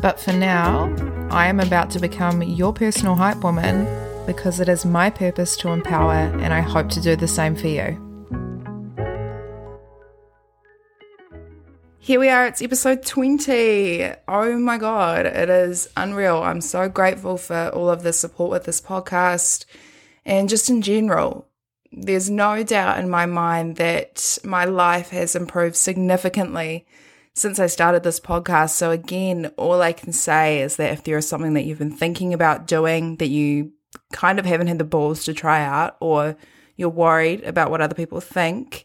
But for now, I am about to become your personal hype woman because it is my purpose to empower, and I hope to do the same for you. Here we are, it's episode 20. Oh my God, it is unreal. I'm so grateful for all of the support with this podcast and just in general. There's no doubt in my mind that my life has improved significantly since I started this podcast. So, again, all I can say is that if there is something that you've been thinking about doing that you kind of haven't had the balls to try out, or you're worried about what other people think,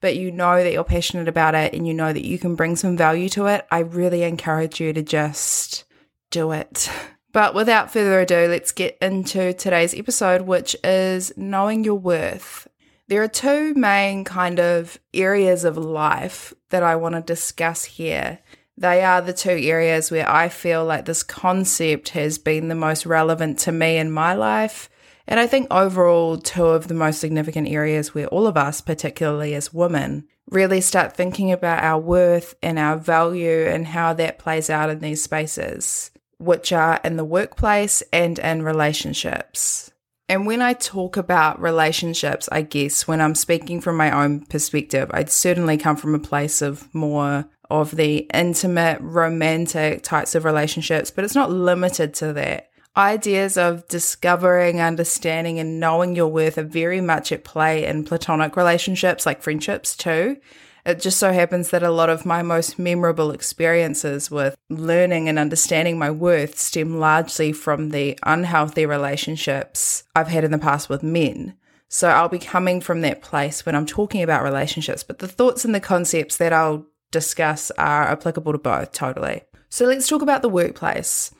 but you know that you're passionate about it and you know that you can bring some value to it, I really encourage you to just do it. But without further ado, let's get into today's episode, which is knowing your worth. There are two main kind of areas of life that I want to discuss here. They are the two areas where I feel like this concept has been the most relevant to me in my life. And I think overall, two of the most significant areas where all of us, particularly as women, really start thinking about our worth and our value and how that plays out in these spaces, which are in the workplace and in relationships. And when I talk about relationships, I guess when I'm speaking from my own perspective, I'd certainly come from a place of more of the intimate, romantic types of relationships, but it's not limited to that. Ideas of discovering, understanding, and knowing your worth are very much at play in platonic relationships, like friendships too. It just so happens that a lot of my most memorable experiences with learning and understanding my worth stem largely from the unhealthy relationships I've had in the past with men. So I'll be coming from that place when I'm talking about relationships, but the thoughts and the concepts that I'll discuss are applicable to both totally. So let's talk about the workplace.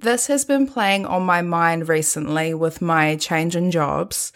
This has been playing on my mind recently with my change in jobs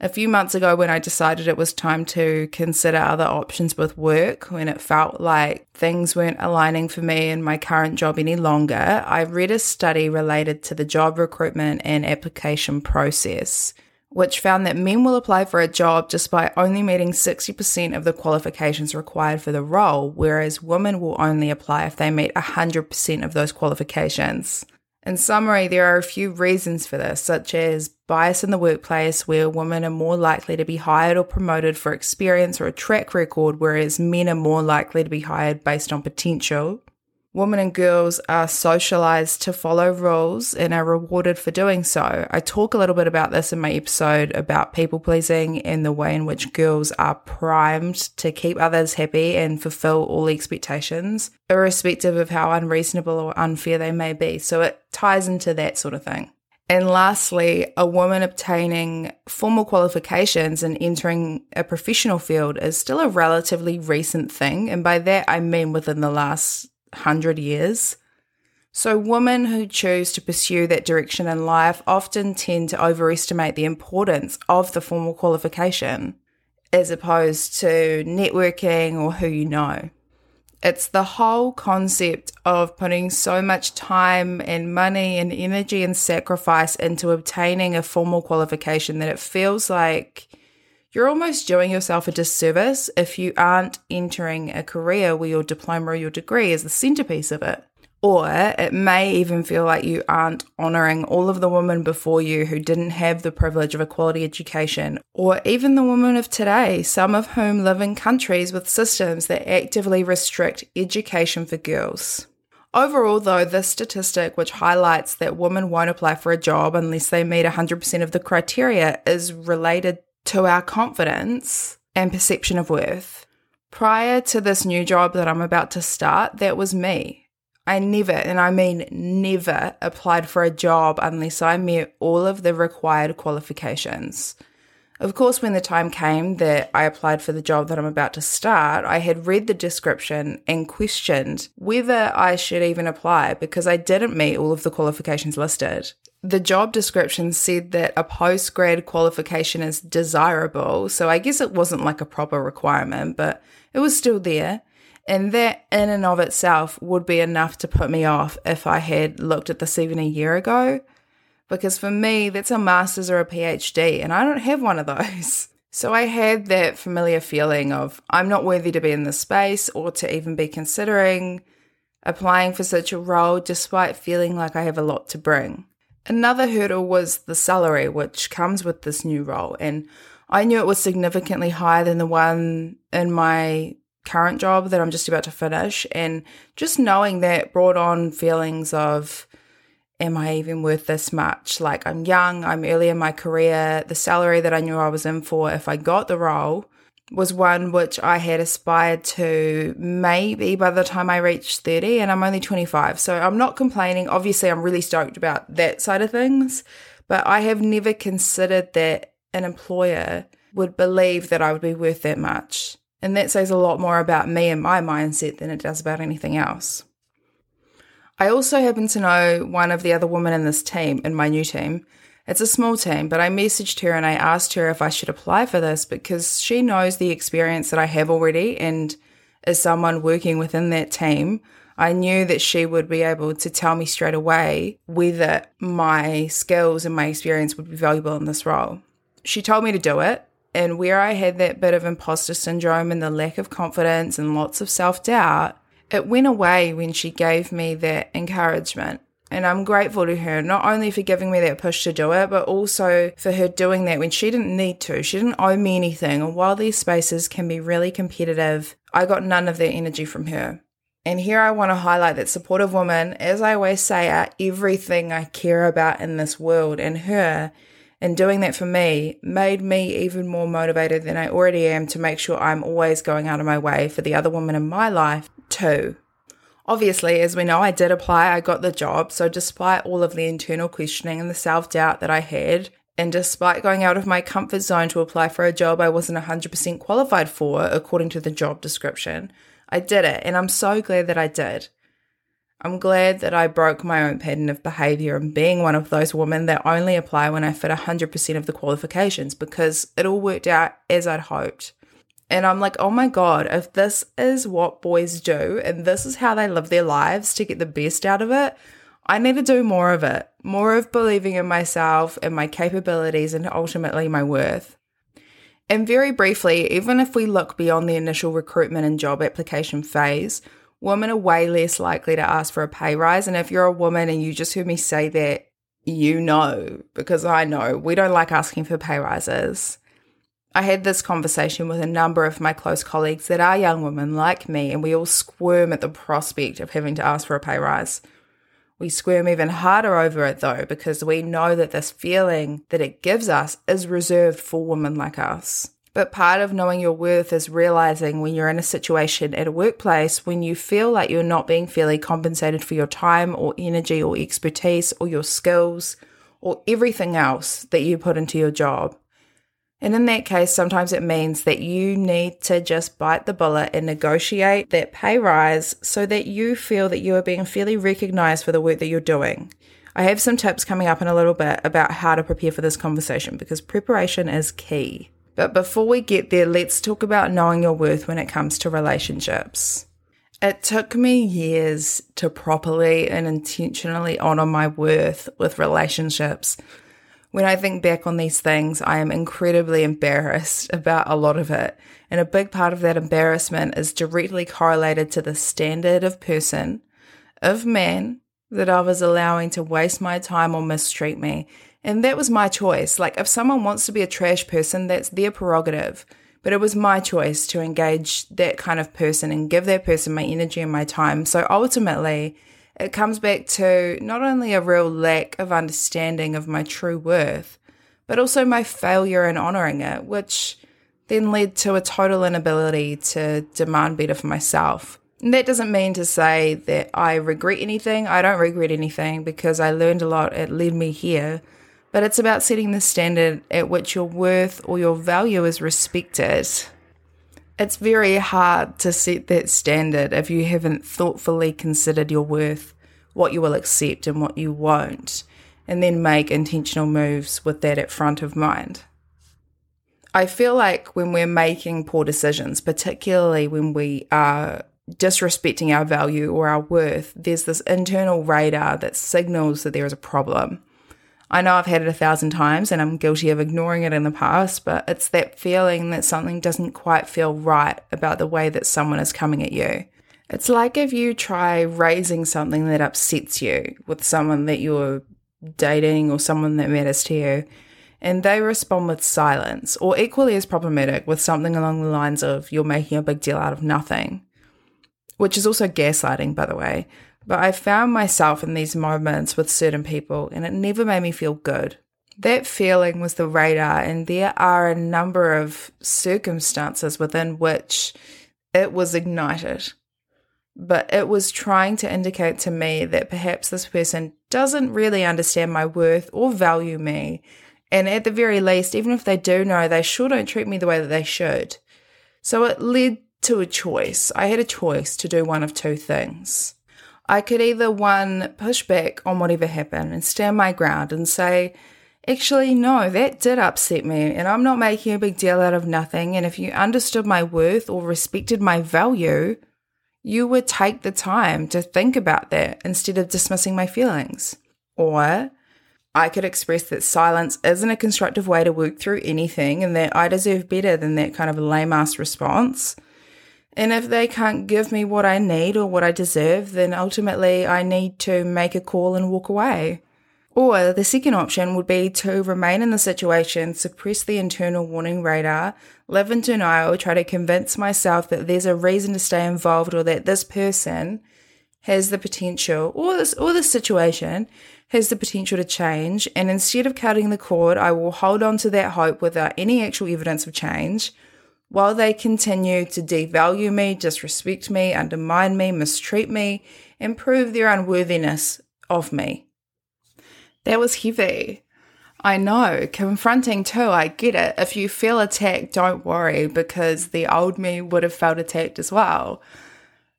a few months ago when I decided it was time to consider other options with work, when it felt like things weren't aligning for me in my current job any longer, I read a study related to the job recruitment and application process, which found that men will apply for a job just by only meeting 60% of the qualifications required for the role, whereas women will only apply if they meet 100% of those qualifications. In summary, there are a few reasons for this, such as bias in the workplace, where women are more likely to be hired or promoted for experience or a track record, whereas men are more likely to be hired based on potential. Women and girls are socialized to follow rules and are rewarded for doing so. I talk a little bit about this in my episode about people pleasing and the way in which girls are primed to keep others happy and fulfill all expectations, irrespective of how unreasonable or unfair they may be. So it ties into that sort of thing. And lastly, a woman obtaining formal qualifications and entering a professional field is still a relatively recent thing. And by that, I mean within the last hundred years. So, women who choose to pursue that direction in life often tend to overestimate the importance of the formal qualification as opposed to networking or who you know. It's the whole concept of putting so much time and money and energy and sacrifice into obtaining a formal qualification that it feels like you're almost doing yourself a disservice if you aren't entering a career where your diploma or your degree is the centerpiece of it. Or it may even feel like you aren't honoring all of the women before you who didn't have the privilege of a quality education, or even the women of today, some of whom live in countries with systems that actively restrict education for girls. Overall, though, this statistic, which highlights that women won't apply for a job unless they meet 100% of the criteria, is related to our confidence and perception of worth. Prior to this new job that I'm about to start, that was me. I never, and I mean never, applied for a job unless I met all of the required qualifications. Of course, when the time came that I applied for the job that I'm about to start, I had read the description and questioned whether I should even apply because I didn't meet all of the qualifications listed. The job description said that a post grad qualification is desirable, so I guess it wasn't like a proper requirement, but it was still there. And that in and of itself would be enough to put me off if I had looked at this even a year ago. Because for me, that's a master's or a PhD, and I don't have one of those. So I had that familiar feeling of I'm not worthy to be in this space or to even be considering applying for such a role, despite feeling like I have a lot to bring. Another hurdle was the salary, which comes with this new role. And I knew it was significantly higher than the one in my current job that I'm just about to finish. And just knowing that brought on feelings of, am I even worth this much? Like, I'm young, I'm early in my career. The salary that I knew I was in for, if I got the role, was one which I had aspired to maybe by the time I reached 30, and I'm only 25. So I'm not complaining. Obviously, I'm really stoked about that side of things, but I have never considered that an employer would believe that I would be worth that much. And that says a lot more about me and my mindset than it does about anything else. I also happen to know one of the other women in this team, in my new team. It's a small team, but I messaged her and I asked her if I should apply for this because she knows the experience that I have already. And as someone working within that team, I knew that she would be able to tell me straight away whether my skills and my experience would be valuable in this role. She told me to do it, and where I had that bit of imposter syndrome and the lack of confidence and lots of self doubt, it went away when she gave me that encouragement. And I'm grateful to her, not only for giving me that push to do it, but also for her doing that when she didn't need to. She didn't owe me anything. And while these spaces can be really competitive, I got none of that energy from her. And here I want to highlight that supportive women, as I always say, are everything I care about in this world. And her and doing that for me made me even more motivated than I already am to make sure I'm always going out of my way for the other woman in my life too. Obviously, as we know, I did apply, I got the job. So, despite all of the internal questioning and the self doubt that I had, and despite going out of my comfort zone to apply for a job I wasn't 100% qualified for, according to the job description, I did it. And I'm so glad that I did. I'm glad that I broke my own pattern of behavior and being one of those women that only apply when I fit 100% of the qualifications because it all worked out as I'd hoped. And I'm like, oh my God, if this is what boys do and this is how they live their lives to get the best out of it, I need to do more of it. More of believing in myself and my capabilities and ultimately my worth. And very briefly, even if we look beyond the initial recruitment and job application phase, women are way less likely to ask for a pay rise. And if you're a woman and you just heard me say that, you know, because I know we don't like asking for pay rises. I had this conversation with a number of my close colleagues that are young women like me, and we all squirm at the prospect of having to ask for a pay rise. We squirm even harder over it though, because we know that this feeling that it gives us is reserved for women like us. But part of knowing your worth is realizing when you're in a situation at a workplace when you feel like you're not being fairly compensated for your time or energy or expertise or your skills or everything else that you put into your job. And in that case, sometimes it means that you need to just bite the bullet and negotiate that pay rise so that you feel that you are being fairly recognized for the work that you're doing. I have some tips coming up in a little bit about how to prepare for this conversation because preparation is key. But before we get there, let's talk about knowing your worth when it comes to relationships. It took me years to properly and intentionally honor my worth with relationships when I think back on these things, I am incredibly embarrassed about a lot of it. And a big part of that embarrassment is directly correlated to the standard of person, of man, that I was allowing to waste my time or mistreat me. And that was my choice. Like, if someone wants to be a trash person, that's their prerogative. But it was my choice to engage that kind of person and give that person my energy and my time. So ultimately, it comes back to not only a real lack of understanding of my true worth, but also my failure in honoring it, which then led to a total inability to demand better for myself. And that doesn't mean to say that I regret anything. I don't regret anything because I learned a lot. It led me here. But it's about setting the standard at which your worth or your value is respected. It's very hard to set that standard if you haven't thoughtfully considered your worth, what you will accept and what you won't, and then make intentional moves with that at front of mind. I feel like when we're making poor decisions, particularly when we are disrespecting our value or our worth, there's this internal radar that signals that there is a problem. I know I've had it a thousand times and I'm guilty of ignoring it in the past, but it's that feeling that something doesn't quite feel right about the way that someone is coming at you. It's like if you try raising something that upsets you with someone that you're dating or someone that matters to you, and they respond with silence, or equally as problematic with something along the lines of, you're making a big deal out of nothing, which is also gaslighting, by the way. But I found myself in these moments with certain people, and it never made me feel good. That feeling was the radar, and there are a number of circumstances within which it was ignited. But it was trying to indicate to me that perhaps this person doesn't really understand my worth or value me. And at the very least, even if they do know, they sure don't treat me the way that they should. So it led to a choice. I had a choice to do one of two things. I could either one, push back on whatever happened and stand my ground and say, actually, no, that did upset me and I'm not making a big deal out of nothing. And if you understood my worth or respected my value, you would take the time to think about that instead of dismissing my feelings. Or I could express that silence isn't a constructive way to work through anything and that I deserve better than that kind of lame ass response and if they can't give me what I need or what I deserve, then ultimately I need to make a call and walk away. Or the second option would be to remain in the situation, suppress the internal warning radar, live in denial, try to convince myself that there's a reason to stay involved or that this person has the potential or this or this situation has the potential to change. And instead of cutting the cord, I will hold on to that hope without any actual evidence of change while they continue to devalue me, disrespect me, undermine me, mistreat me, and prove their unworthiness of me. That was heavy. I know, confronting too, I get it. If you feel attacked, don't worry because the old me would have felt attacked as well.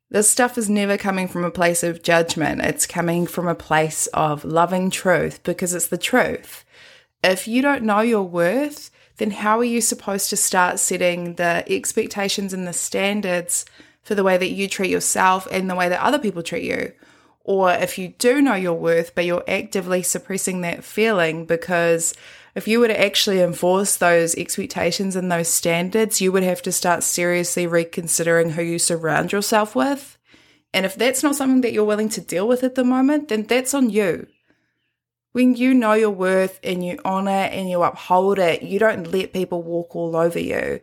This stuff is never coming from a place of judgment. It's coming from a place of loving truth because it's the truth. If you don't know your worth, then how are you supposed to start setting the expectations and the standards for the way that you treat yourself and the way that other people treat you? Or if you do know your worth, but you're actively suppressing that feeling because if you were to actually enforce those expectations and those standards, you would have to start seriously reconsidering who you surround yourself with. And if that's not something that you're willing to deal with at the moment, then that's on you. When you know your worth and you honor and you uphold it, you don't let people walk all over you.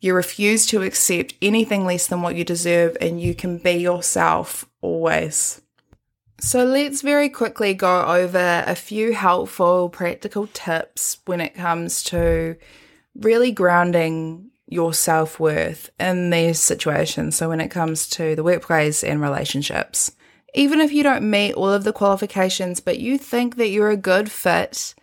You refuse to accept anything less than what you deserve and you can be yourself always. So let's very quickly go over a few helpful practical tips when it comes to really grounding your self worth in these situations. So when it comes to the workplace and relationships even if you don't meet all of the qualifications, but you think that you're a good fit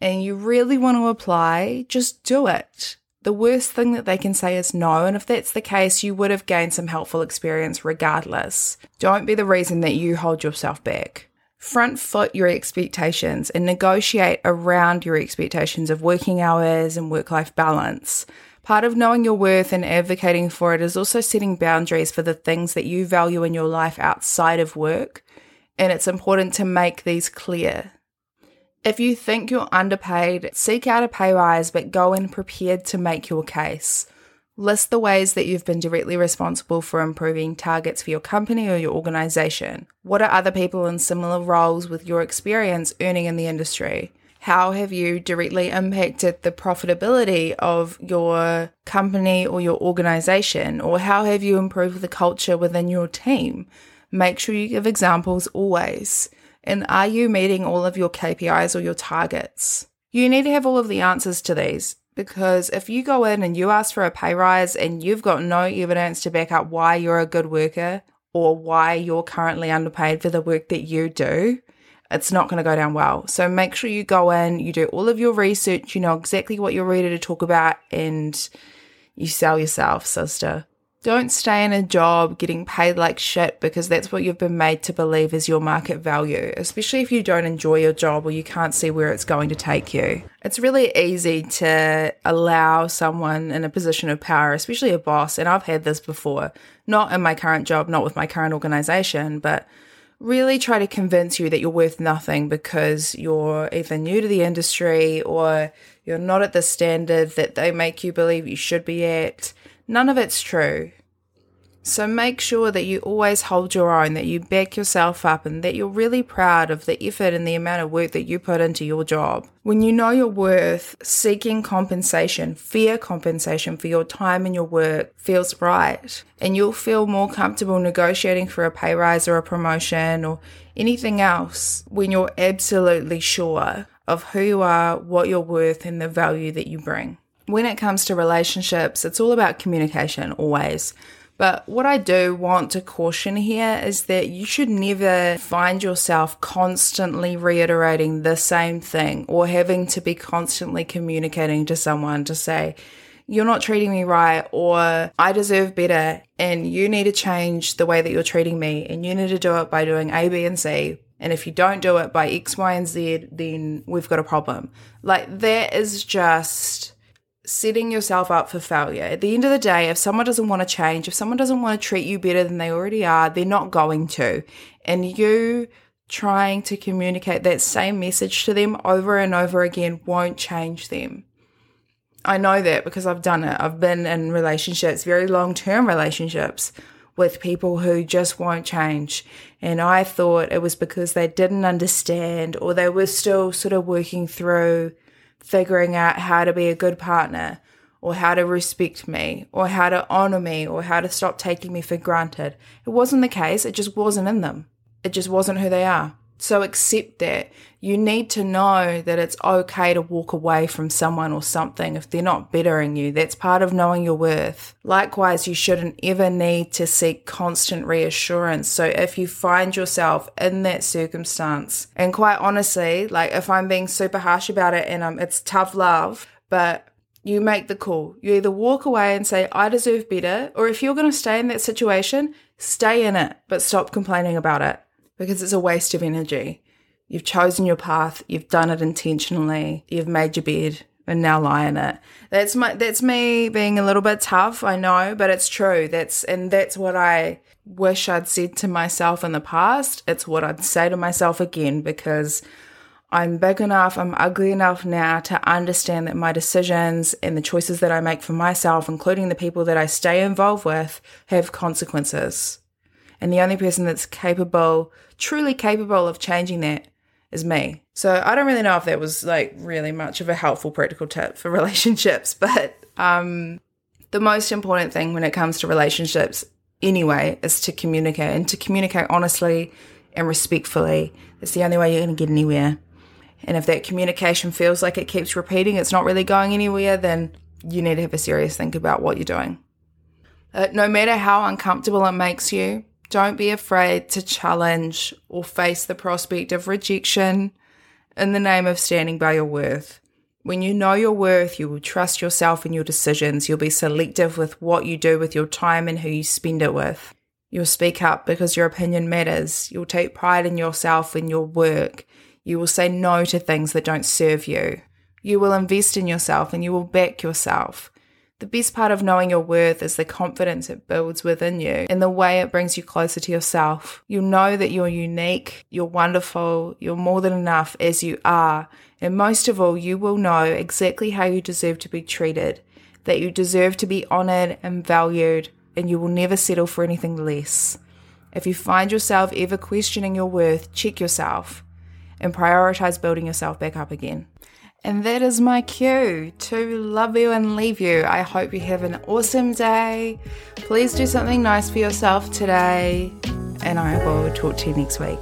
and you really want to apply, just do it. The worst thing that they can say is no, and if that's the case, you would have gained some helpful experience regardless. Don't be the reason that you hold yourself back. Front foot your expectations and negotiate around your expectations of working hours and work life balance. Part of knowing your worth and advocating for it is also setting boundaries for the things that you value in your life outside of work, and it's important to make these clear. If you think you're underpaid, seek out a pay rise, but go in prepared to make your case. List the ways that you've been directly responsible for improving targets for your company or your organization. What are other people in similar roles with your experience earning in the industry? How have you directly impacted the profitability of your company or your organization? Or how have you improved the culture within your team? Make sure you give examples always. And are you meeting all of your KPIs or your targets? You need to have all of the answers to these because if you go in and you ask for a pay rise and you've got no evidence to back up why you're a good worker or why you're currently underpaid for the work that you do, it's not going to go down well. So make sure you go in, you do all of your research, you know exactly what you're ready to talk about, and you sell yourself, sister. Don't stay in a job getting paid like shit because that's what you've been made to believe is your market value, especially if you don't enjoy your job or you can't see where it's going to take you. It's really easy to allow someone in a position of power, especially a boss, and I've had this before, not in my current job, not with my current organization, but really try to convince you that you're worth nothing because you're either new to the industry or you're not at the standard that they make you believe you should be at None of it's true. So make sure that you always hold your own, that you back yourself up, and that you're really proud of the effort and the amount of work that you put into your job. When you know your worth, seeking compensation, fair compensation for your time and your work feels right. And you'll feel more comfortable negotiating for a pay rise or a promotion or anything else when you're absolutely sure of who you are, what you're worth, and the value that you bring when it comes to relationships, it's all about communication always. But what I do want to caution here is that you should never find yourself constantly reiterating the same thing or having to be constantly communicating to someone to say, you're not treating me right, or I deserve better, and you need to change the way that you're treating me, and you need to do it by doing A, B, and C. And if you don't do it by X, Y, and Z, then we've got a problem. Like, that is just setting yourself up for failure. At the end of the day, if someone doesn't want to change, if someone doesn't want to treat you better than they already are, they're not going to. And you trying to communicate that same message to them over and over again won't change them. I know that because I've done it. I've been in relationships, very long term relationships with people who just won't change. And I thought it was because they didn't understand or they were still sort of working through figuring out how to be a good partner or how to respect me or how to honor me or how to stop taking me for granted. It wasn't the case, it just wasn't in them. It just wasn't who they are. So accept that. You need to know that it's okay to walk away from someone or something if they're not bettering you. That's part of knowing your worth. Likewise, you shouldn't ever need to seek constant reassurance. So if you find yourself in that circumstance, and quite honestly, like if I'm being super harsh about it and um, it's tough love, but you make the call. You either walk away and say, I deserve better, or if you're going to stay in that situation, stay in it, but stop complaining about it because it's a waste of energy. You've chosen your path, you've done it intentionally, you've made your bed and now lie in it. That's my that's me being a little bit tough, I know, but it's true. That's and that's what I wish I'd said to myself in the past. It's what I'd say to myself again because I'm big enough, I'm ugly enough now to understand that my decisions and the choices that I make for myself, including the people that I stay involved with, have consequences. And the only person that's capable, truly capable of changing that is me. So I don't really know if that was like really much of a helpful practical tip for relationships, but um, the most important thing when it comes to relationships anyway is to communicate and to communicate honestly and respectfully. It's the only way you're going to get anywhere. And if that communication feels like it keeps repeating, it's not really going anywhere, then you need to have a serious think about what you're doing. Uh, no matter how uncomfortable it makes you, don't be afraid to challenge or face the prospect of rejection. in the name of standing by your worth. When you know your worth, you will trust yourself and your decisions. You'll be selective with what you do with your time and who you spend it with. You'll speak up because your opinion matters. You'll take pride in yourself and your work. You will say no to things that don't serve you. You will invest in yourself and you will back yourself. The best part of knowing your worth is the confidence it builds within you and the way it brings you closer to yourself. You'll know that you're unique, you're wonderful, you're more than enough as you are. And most of all, you will know exactly how you deserve to be treated, that you deserve to be honored and valued, and you will never settle for anything less. If you find yourself ever questioning your worth, check yourself and prioritize building yourself back up again. And that is my cue to love you and leave you. I hope you have an awesome day. Please do something nice for yourself today, and I will talk to you next week.